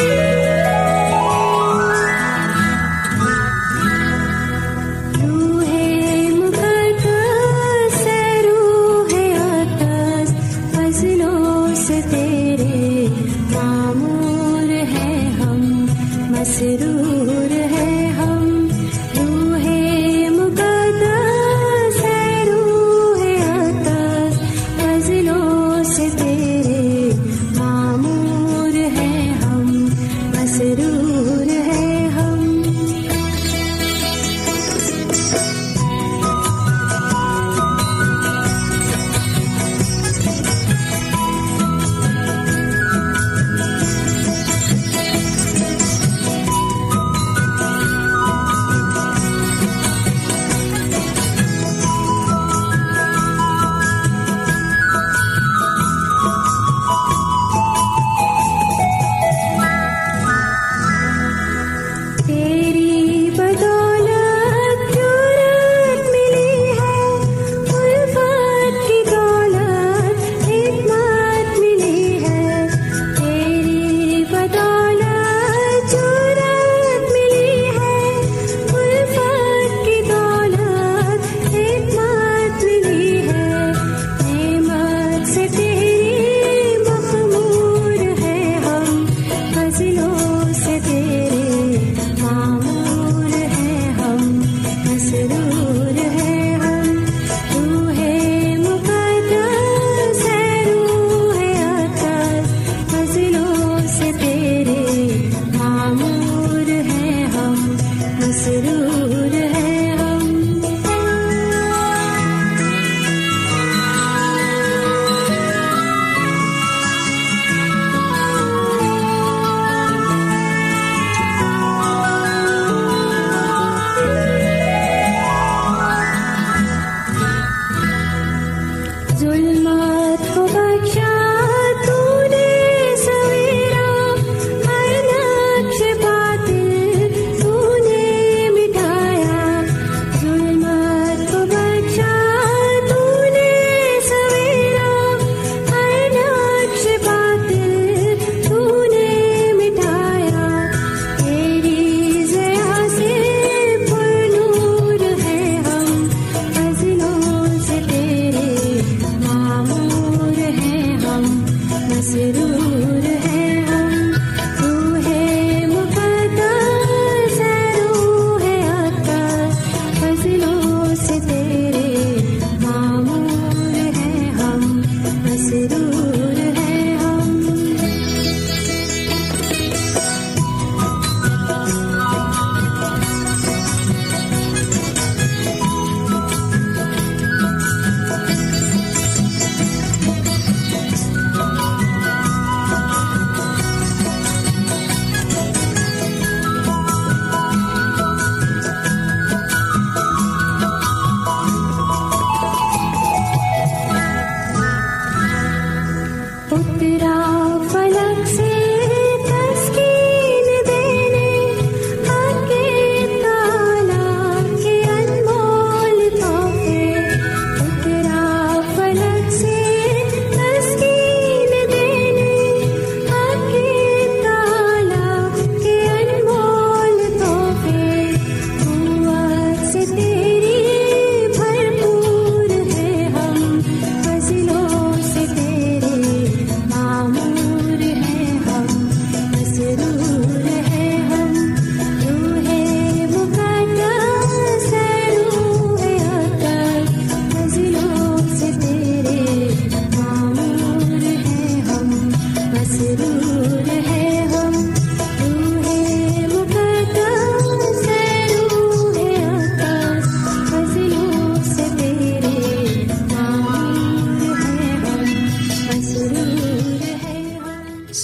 Yeah. مت کو بچا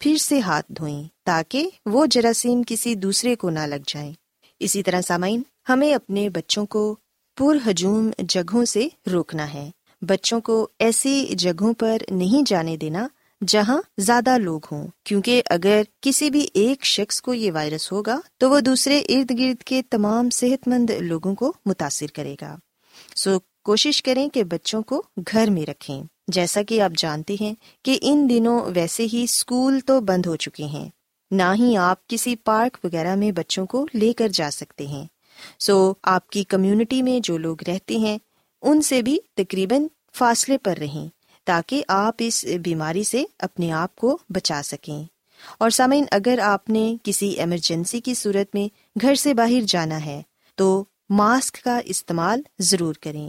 پھر سے ہاتھ دھوئیں تاکہ وہ جراثیم کسی دوسرے کو نہ لگ جائیں۔ اسی طرح سامعین، ہمیں اپنے بچوں کو پر ہجوم جگہوں سے روکنا ہے۔ بچوں کو ایسی جگہوں پر نہیں جانے دینا جہاں زیادہ لوگ ہوں، کیونکہ اگر کسی بھی ایک شخص کو یہ وائرس ہوگا تو وہ دوسرے ارد گرد کے تمام صحت مند لوگوں کو متاثر کرے گا۔ سو کوشش کریں کہ بچوں کو گھر میں رکھیں۔ جیسا کہ آپ جانتے ہیں کہ ان دنوں ویسے ہی اسکول تو بند ہو چکے ہیں۔ نہ ہی آپ کسی پارک وغیرہ میں بچوں کو لے کر جا سکتے ہیں۔ سو آپ کی کمیونٹی میں جو لوگ رہتے ہیں، ان سے بھی تقریباً فاصلے پر رہیں تاکہ آپ اس بیماری سے اپنے آپ کو بچا سکیں۔ اور سامعین، اگر آپ نے کسی ایمرجنسی کی صورت میں گھر سے باہر جانا ہے، تو ماسک کا استعمال ضرور کریں۔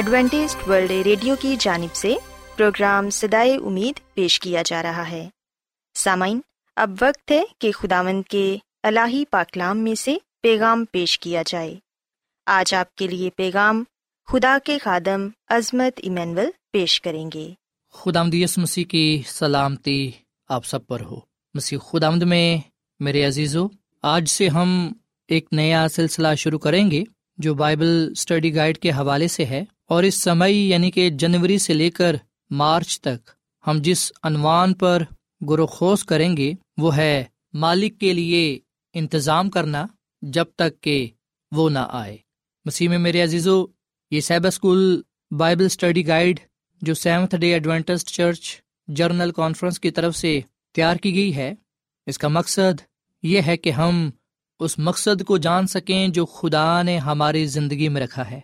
Adventist world radio کی جانب سے پروگرام سدائے امید پیش کیا جا رہا ہے۔ سامعین، اب وقت ہے کہ خداوند کے الہی پاکلام میں سے پیغام پیش کیا جائے۔ آج آپ کے لیے پیغام خدا کے خادم عظمت ایمینول پیش کریں گے۔ خدا مسیح کی سلامتی آپ سب پر ہو۔ مسیح خدا میں، میرے عزیزو، آج سے ہم ایک نیا سلسلہ شروع کریں گے جو بائبل اسٹڈی گائیڈ کے حوالے سے ہے۔ اور اس سمئی یعنی کہ جنوری سے لے کر مارچ تک ہم جس عنوان پر گروخوز کریں گے، وہ ہے مالک کے لیے انتظام کرنا جب تک کہ وہ نہ آئے۔ مسیح میں میرے عزیزو، یہ Sabbath school Bible study guide جو seventh day Adventist church general conference کی طرف سے تیار کی گئی ہے، اس کا مقصد یہ ہے کہ ہم اس مقصد کو جان سکیں جو خدا نے ہماری زندگی میں رکھا ہے۔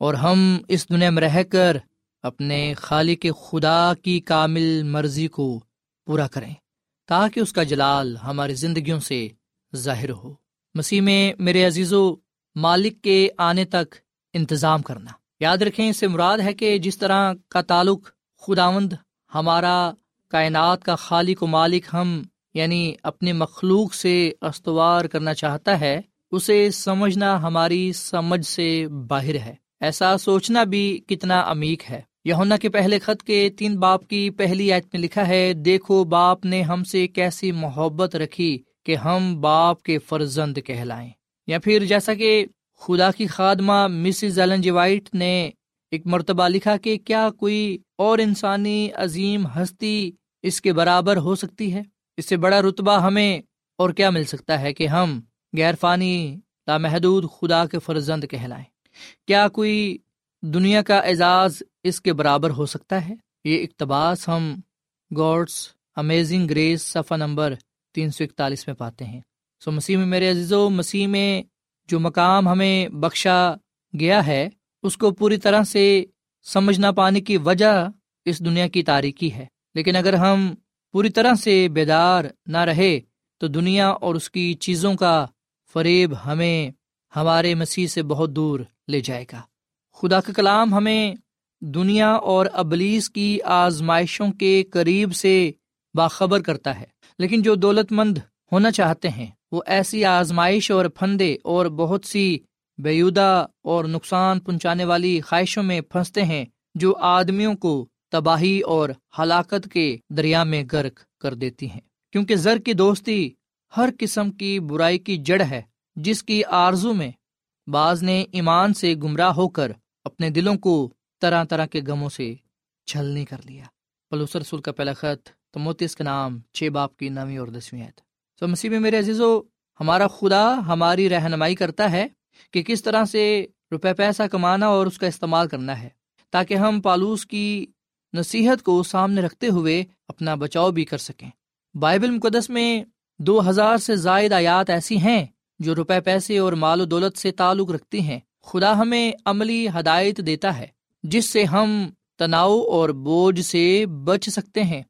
اور ہم اس دنیا میں رہ کر اپنے خالق خدا کی کامل مرضی کو پورا کریں، تاکہ اس کا جلال ہماری زندگیوں سے ظاہر ہو۔ مسیح میں میرے عزیز و مالک کے آنے تک انتظام کرنا۔ یاد رکھیں، اس سے مراد ہے کہ جس طرح کا تعلق خداوند ہمارا کائنات کا خالق و مالک ہم یعنی اپنے مخلوق سے استوار کرنا چاہتا ہے، اسے سمجھنا ہماری سمجھ سے باہر ہے۔ ایسا سوچنا بھی کتنا امیک ہے۔ یونا کے پہلے خط کے تین باپ کی پہلی آیت میں لکھا ہے، دیکھو باپ نے ہم سے کیسی محبت رکھی کہ ہم باپ کے فرزند کہلائیں۔ یا پھر جیسا کہ خدا کی خادمہ مسز ایلن جی وائٹ نے ایک مرتبہ لکھا کہ کیا کوئی اور انسانی عظیم ہستی اس کے برابر ہو سکتی ہے؟ اس سے بڑا رتبہ ہمیں اور کیا مل سکتا ہے کہ ہم غیر فانی لامحدود خدا کے فرزند کہلائیں۔ کیا کوئی دنیا کا اعزاز اس کے برابر ہو سکتا ہے؟ یہ اقتباس ہم گوڈس امیزنگ گریس صفحہ نمبر تین سو اکتالیس میں پاتے ہیں۔ سو مسیح میں میرے عزیز و مسیح میں جو مقام ہمیں بخشا گیا ہے، اس کو پوری طرح سے سمجھ نہ پانے کی وجہ اس دنیا کی تاریکی ہے۔ لیکن اگر ہم پوری طرح سے بیدار نہ رہے، تو دنیا اور اس کی چیزوں کا فریب ہمیں، ہمارے مسیح سے بہت دور لے جائے گا۔ خدا کا کلام ہمیں دنیا اور ابلیس کی آزمائشوں کے قریب سے باخبر کرتا ہے۔ لیکن جو دولت مند ہونا چاہتے ہیں، وہ ایسی آزمائش اور پھندے اور بہت سی بیودہ اور نقصان پہنچانے والی خواہشوں میں پھنستے ہیں، جو آدمیوں کو تباہی اور ہلاکت کے دریا میں گرک کر دیتی ہیں۔ کیونکہ زر کی دوستی ہر قسم کی برائی کی جڑ ہے، جس کی آرزو میں بعض نے ایمان سے گمراہ ہو کر اپنے دلوں کو طرح طرح کے غموں سے چھلنی کر لیا۔ پلوس رسول کا پہلا خط تو موتیس کا نام، چھ باپ کی نویں اور دسویں تو مسیح میں میرے عزیزو، ہمارا خدا ہماری رہنمائی کرتا ہے کہ کس طرح سے روپے پیسہ کمانا اور اس کا استعمال کرنا ہے، تاکہ ہم پالوس کی نصیحت کو سامنے رکھتے ہوئے اپنا بچاؤ بھی کر سکیں۔ بائبل مقدس میں دو ہزار سے زائد آیات ایسی ہیں جو روپے پیسے اور مال و دولت سے تعلق رکھتی ہیں، خدا ہمیں عملی ہدایت دیتا ہے، جس سے ہم تناؤ اور بوجھ سے بچ سکتے ہیں۔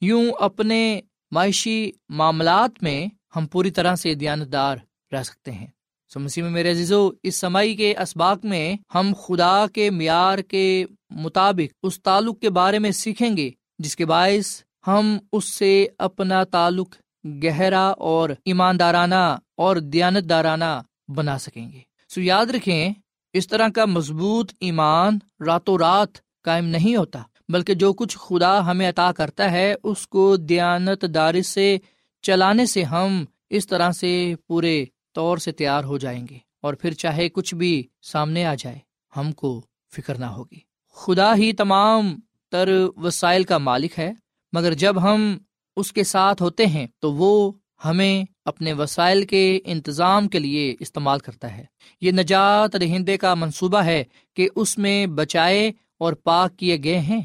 یوں اپنے معاشی معاملات میں ہم پوری طرح سے دیانتدار رہ سکتے ہیں۔ سو مسیح میں میرے عزیزو، اس سمائی کے اسباق میں ہم خدا کے معیار کے مطابق اس تعلق کے بارے میں سیکھیں گے، جس کے باعث ہم اس سے اپنا تعلق گہرا اور ایماندارانہ اور دیانت دارانہ بنا سکیں گے۔ سو یاد رکھیں، اس طرح کا مضبوط ایمان راتوں رات قائم نہیں ہوتا، بلکہ جو کچھ خدا ہمیں عطا کرتا ہے، اس کو دیانت داری سے، چلانے سے ہم اس طرح سے پورے طور سے تیار ہو جائیں گے۔ اور پھر چاہے کچھ بھی سامنے آ جائے، ہم کو فکر نہ ہوگی۔ خدا ہی تمام تر وسائل کا مالک ہے، مگر جب ہم اس کے ساتھ ہوتے ہیں تو وہ ہمیں اپنے وسائل کے انتظام کے لیے استعمال کرتا ہے۔ یہ نجات رہندے کا منصوبہ ہے کہ اس میں بچائے اور پاک کیے گئے ہیں۔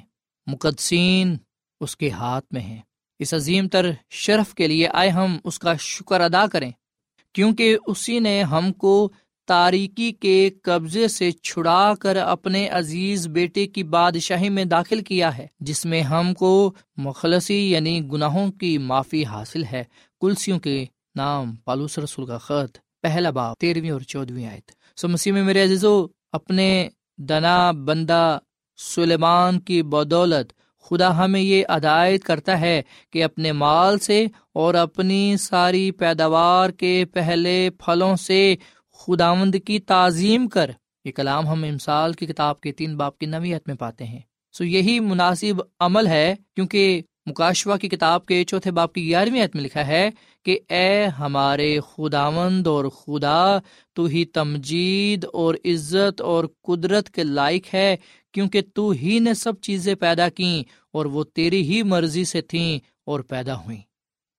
مقدسین اس کے ہاتھ میں ہیں۔ اس عظیم تر شرف کے لیے آئے ہم اس کا شکر ادا کریں۔ کیونکہ اسی نے ہم کو تاریکی کے قبضے سے چھڑا کر اپنے عزیز بیٹے کی بادشاہی میں داخل کیا ہے، جس میں ہم کو مخلصی یعنی گناہوں کی معافی حاصل ہے۔ کلسیوں کے نام پالوس رسول کا خط، پہلا باپ تیرہویں اور چودہویں آئے سو مسیح میں میرے عزیزو، اپنے دنا بندہ سلیمان کی بدولت خدا ہمیں یہ ہدایت کرتا ہے کہ اپنے مال سے اور اپنی ساری پیداوار کے پہلے پھلوں سے خداوند کی تعظیم کر یہ کلام ہم امسال کی کتاب کے تین باپ کی نویت میں پاتے ہیں۔ سو یہی مناسب عمل ہے کیونکہ مکاشوا کی کتاب کے چوتھے باپ کی گیارہویں عت میں لکھا ہے کہ اے ہمارے خداوند اور خدا، تو ہی تمجید اور عزت اور قدرت کے لائق ہے، کیونکہ تو ہی نے سب چیزیں پیدا کیں اور وہ تیری ہی مرضی سے تھیں اور پیدا ہوئیں۔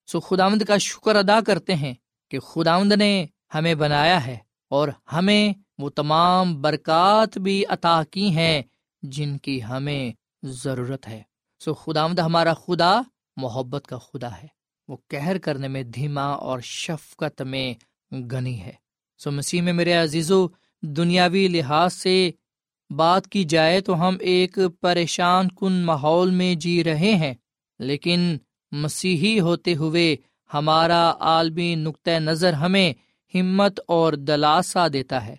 سو خداوند کا شکر ادا کرتے ہیں کہ خداوند نے ہمیں بنایا ہے۔ اور ہمیں وہ تمام برکات بھی عطا کی ہیں جن کی ہمیں ضرورت ہے۔ سو خداوند ہمارا خدا محبت کا خدا ہے۔ وہ کہر کرنے میں، دھیما اور شفقت میں گنی ہے۔ سو مسیح میں میرے عزیز و دنیاوی لحاظ سے بات کی جائے تو ہم ایک پریشان کن ماحول میں جی رہے ہیں، لیکن مسیحی ہوتے ہوئے ہمارا عالمی نقطۂ نظر ہمیں ہمت اور دلاسا دیتا ہے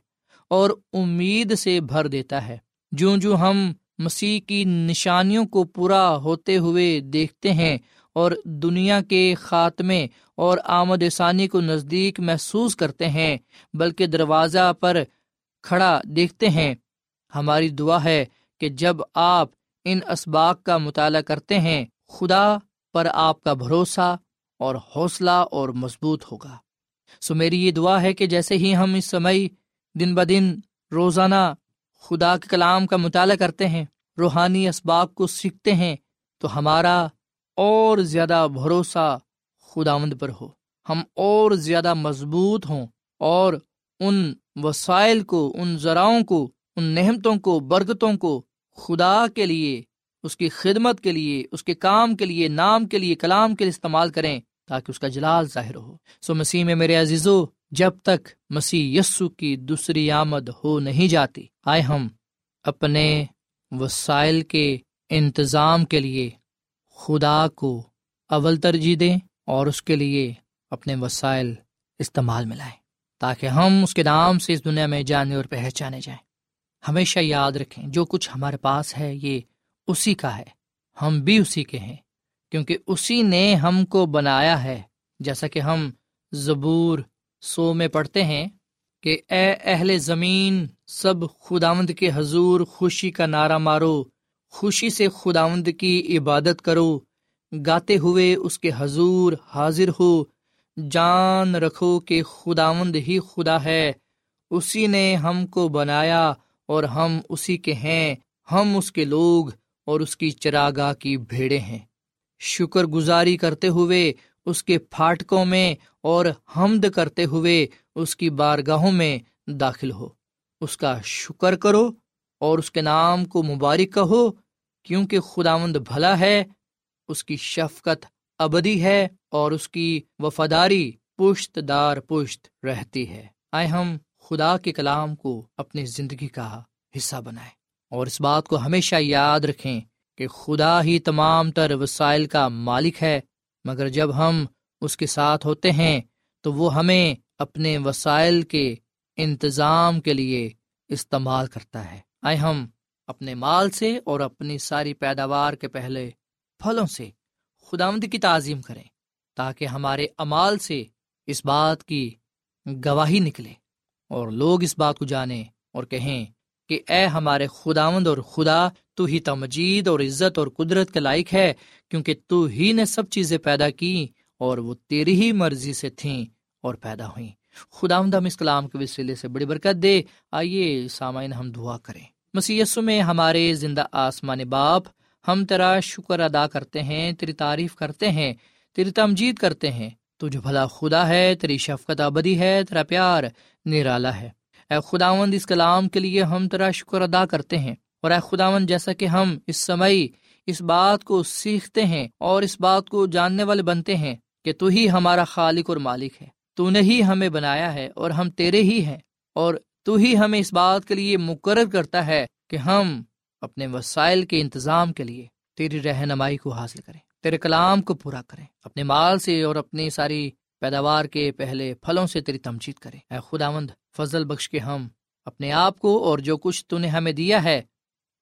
اور امید سے بھر دیتا ہے۔ جو جو ہم مسیح کی نشانیوں کو پورا ہوتے ہوئے دیکھتے ہیں اور دنیا کے خاتمے اور آمد ثانی کو نزدیک محسوس کرتے ہیں، بلکہ دروازہ پر کھڑا دیکھتے ہیں۔ ہماری دعا ہے کہ جب آپ ان اسباق کا مطالعہ کرتے ہیں، خدا پر آپ کا بھروسہ اور حوصلہ اور مضبوط ہوگا۔ سو میری یہ دعا ہے کہ جیسے ہی ہم اس سمے دن بدن روزانہ خدا کے کلام کا مطالعہ کرتے ہیں، روحانی اسباق کو سیکھتے ہیں، تو ہمارا اور زیادہ بھروسہ خدا مند پر ہو۔ ہم اور زیادہ مضبوط ہوں اور ان وسائل کو، ان ذرائعوں کو، ان نعمتوں کو، برکتوں کو خدا کے لیے، اس کی خدمت کے لیے، اس کے کام کے لیے، نام کے لیے، کلام کے لیے استعمال کریں۔ تاکہ اس کا جلال ظاہر ہو۔ سو مسیح میں میرے عزیزو، جب تک مسیح یسو کی دوسری آمد ہو نہیں جاتی، آئے ہم اپنے وسائل کے انتظام کے لیے خدا کو اول ترجیح دیں اور اس کے لیے اپنے وسائل استعمال میں لائیں، تاکہ ہم اس کے نام سے اس دنیا میں جانے اور پہچانے جائیں۔ ہمیشہ یاد رکھیں، جو کچھ ہمارے پاس ہے، یہ اسی کا ہے۔ ہم بھی اسی کے ہیں۔ کیونکہ اسی نے ہم کو بنایا ہے۔ جیسا کہ ہم زبور سو میں پڑھتے ہیں کہ اے اہل زمین، سب خداوند کے حضور خوشی کا نعرہ مارو، خوشی سے خداوند کی عبادت کرو، گاتے ہوئے اس کے حضور حاضر ہو، جان رکھو کہ خداوند ہی خدا ہے۔ اسی نے ہم کو بنایا اور ہم اسی کے ہیں، ہم اس کے لوگ اور اس کی چراگاہ کی بھیڑے ہیں۔ شکر گزاری کرتے ہوئے، اس کے پھاٹکوں میں اور حمد کرتے ہوئے اس کی بارگاہوں میں داخل ہو۔ اس کا شکر کرو اور اس کے نام کو مبارک کہو، کیونکہ خداوند بھلا ہے، اس کی شفقت ابدی ہے اور اس کی وفاداری پشت دار پشت رہتی ہے۔ آئے ہم خدا کے کلام کو اپنی زندگی کا حصہ بنائیں اور اس بات کو ہمیشہ یاد رکھیں۔ کہ خدا ہی تمام تر وسائل کا مالک ہے، مگر جب ہم اس کے ساتھ ہوتے ہیں، تو وہ ہمیں اپنے وسائل کے انتظام کے لیے استعمال کرتا ہے۔ آئے ہم اپنے مال سے اور اپنی ساری پیداوار کے پہلے پھلوں سے خداوند کی تعظیم کریں، تاکہ ہمارے امال سے اس بات کی گواہی نکلے اور لوگ اس بات کو جانیں اور کہیں کہ اے ہمارے خداوند اور خدا تو ہی تمجید اور عزت اور قدرت کے لائق ہے، کیونکہ تو ہی نے سب چیزیں پیدا کی اور وہ تیری ہی مرضی سے تھیں اور پیدا ہوئیں۔ خداوند ہم اس کلام کے وسیلے سے بڑی برکت دے۔ آئیے سامعین ہم دعا کریں۔ مسیسو میں ہمارے زندہ آسمان باپ، ہم تیرا شکر ادا کرتے ہیں، تیری تعریف کرتے ہیں، تیری تمجید کرتے ہیں۔ تو جو بھلا خدا ہے، تیری شفقت آبدی ہے، تیرا پیار نرالا ہے۔ اے خداوند، اس کلام کے لیے ہم تیرا شکر ادا کرتے ہیں۔ اور اے خداوند جیسا کہ ہم اس سمئی اس بات کو سیکھتے ہیں اور اس بات کو جاننے والے بنتے ہیں کہ تو ہی ہمارا خالق اور مالک ہے۔ تو نے ہی ہمیں بنایا ہے اور ہم تیرے ہی ہیں اور تو ہی ہمیں اس بات کے لیے مقرر کرتا ہے کہ ہم اپنے وسائل کے انتظام کے لیے تیری رہنمائی کو حاصل کریں، تیرے کلام کو پورا کریں، اپنے مال سے اور اپنی ساری پیداوار کے پہلے پھلوں سے تیری تمچیت کریں۔ اے خداوند، فضل بخش کے ہم اپنے آپ کو اور جو کچھ تو نے ہمیں دیا ہے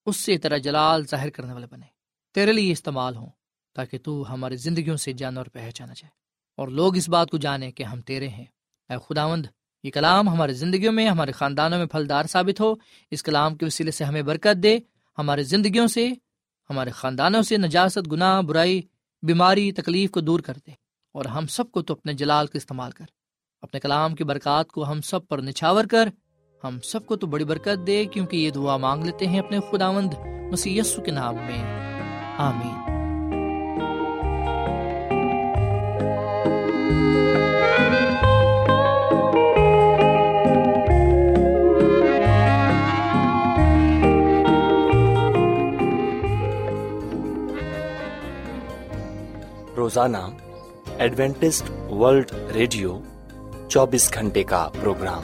اس سے تیرا جلال ظاہر کرنے والے بنے۔ تیرے لیے استعمال ہوں تاکہ تو ہماری زندگیوں سے جانا اور پہچانا جائے۔ اور لوگ اس بات کو جانیں کہ ہم تیرے ہیں۔ اے خداوند، یہ کلام ہمارے زندگیوں میں، ہمارے خاندانوں میں پھلدار ثابت ہو۔ اس کلام کے وسیلے سے ہمیں برکت دے۔ ہمارے زندگیوں سے، ہمارے خاندانوں سے نجاست، گناہ، برائی، بیماری، تکلیف کو دور کر دے۔ اور ہم سب کو تو اپنے جلال کا استعمال کر۔ اپنے کلام کی برکات کو ہم سب پر نچھاور کر۔ ہم سب کو تو بڑی برکت دے کیونکہ یہ دعا مانگ لیتے ہیں اپنے خداوند مسی کے نام میں۔ آمین۔ روزانہ ایڈوینٹسٹ ورلڈ ریڈیو چوبیس گھنٹے کا پروگرام۔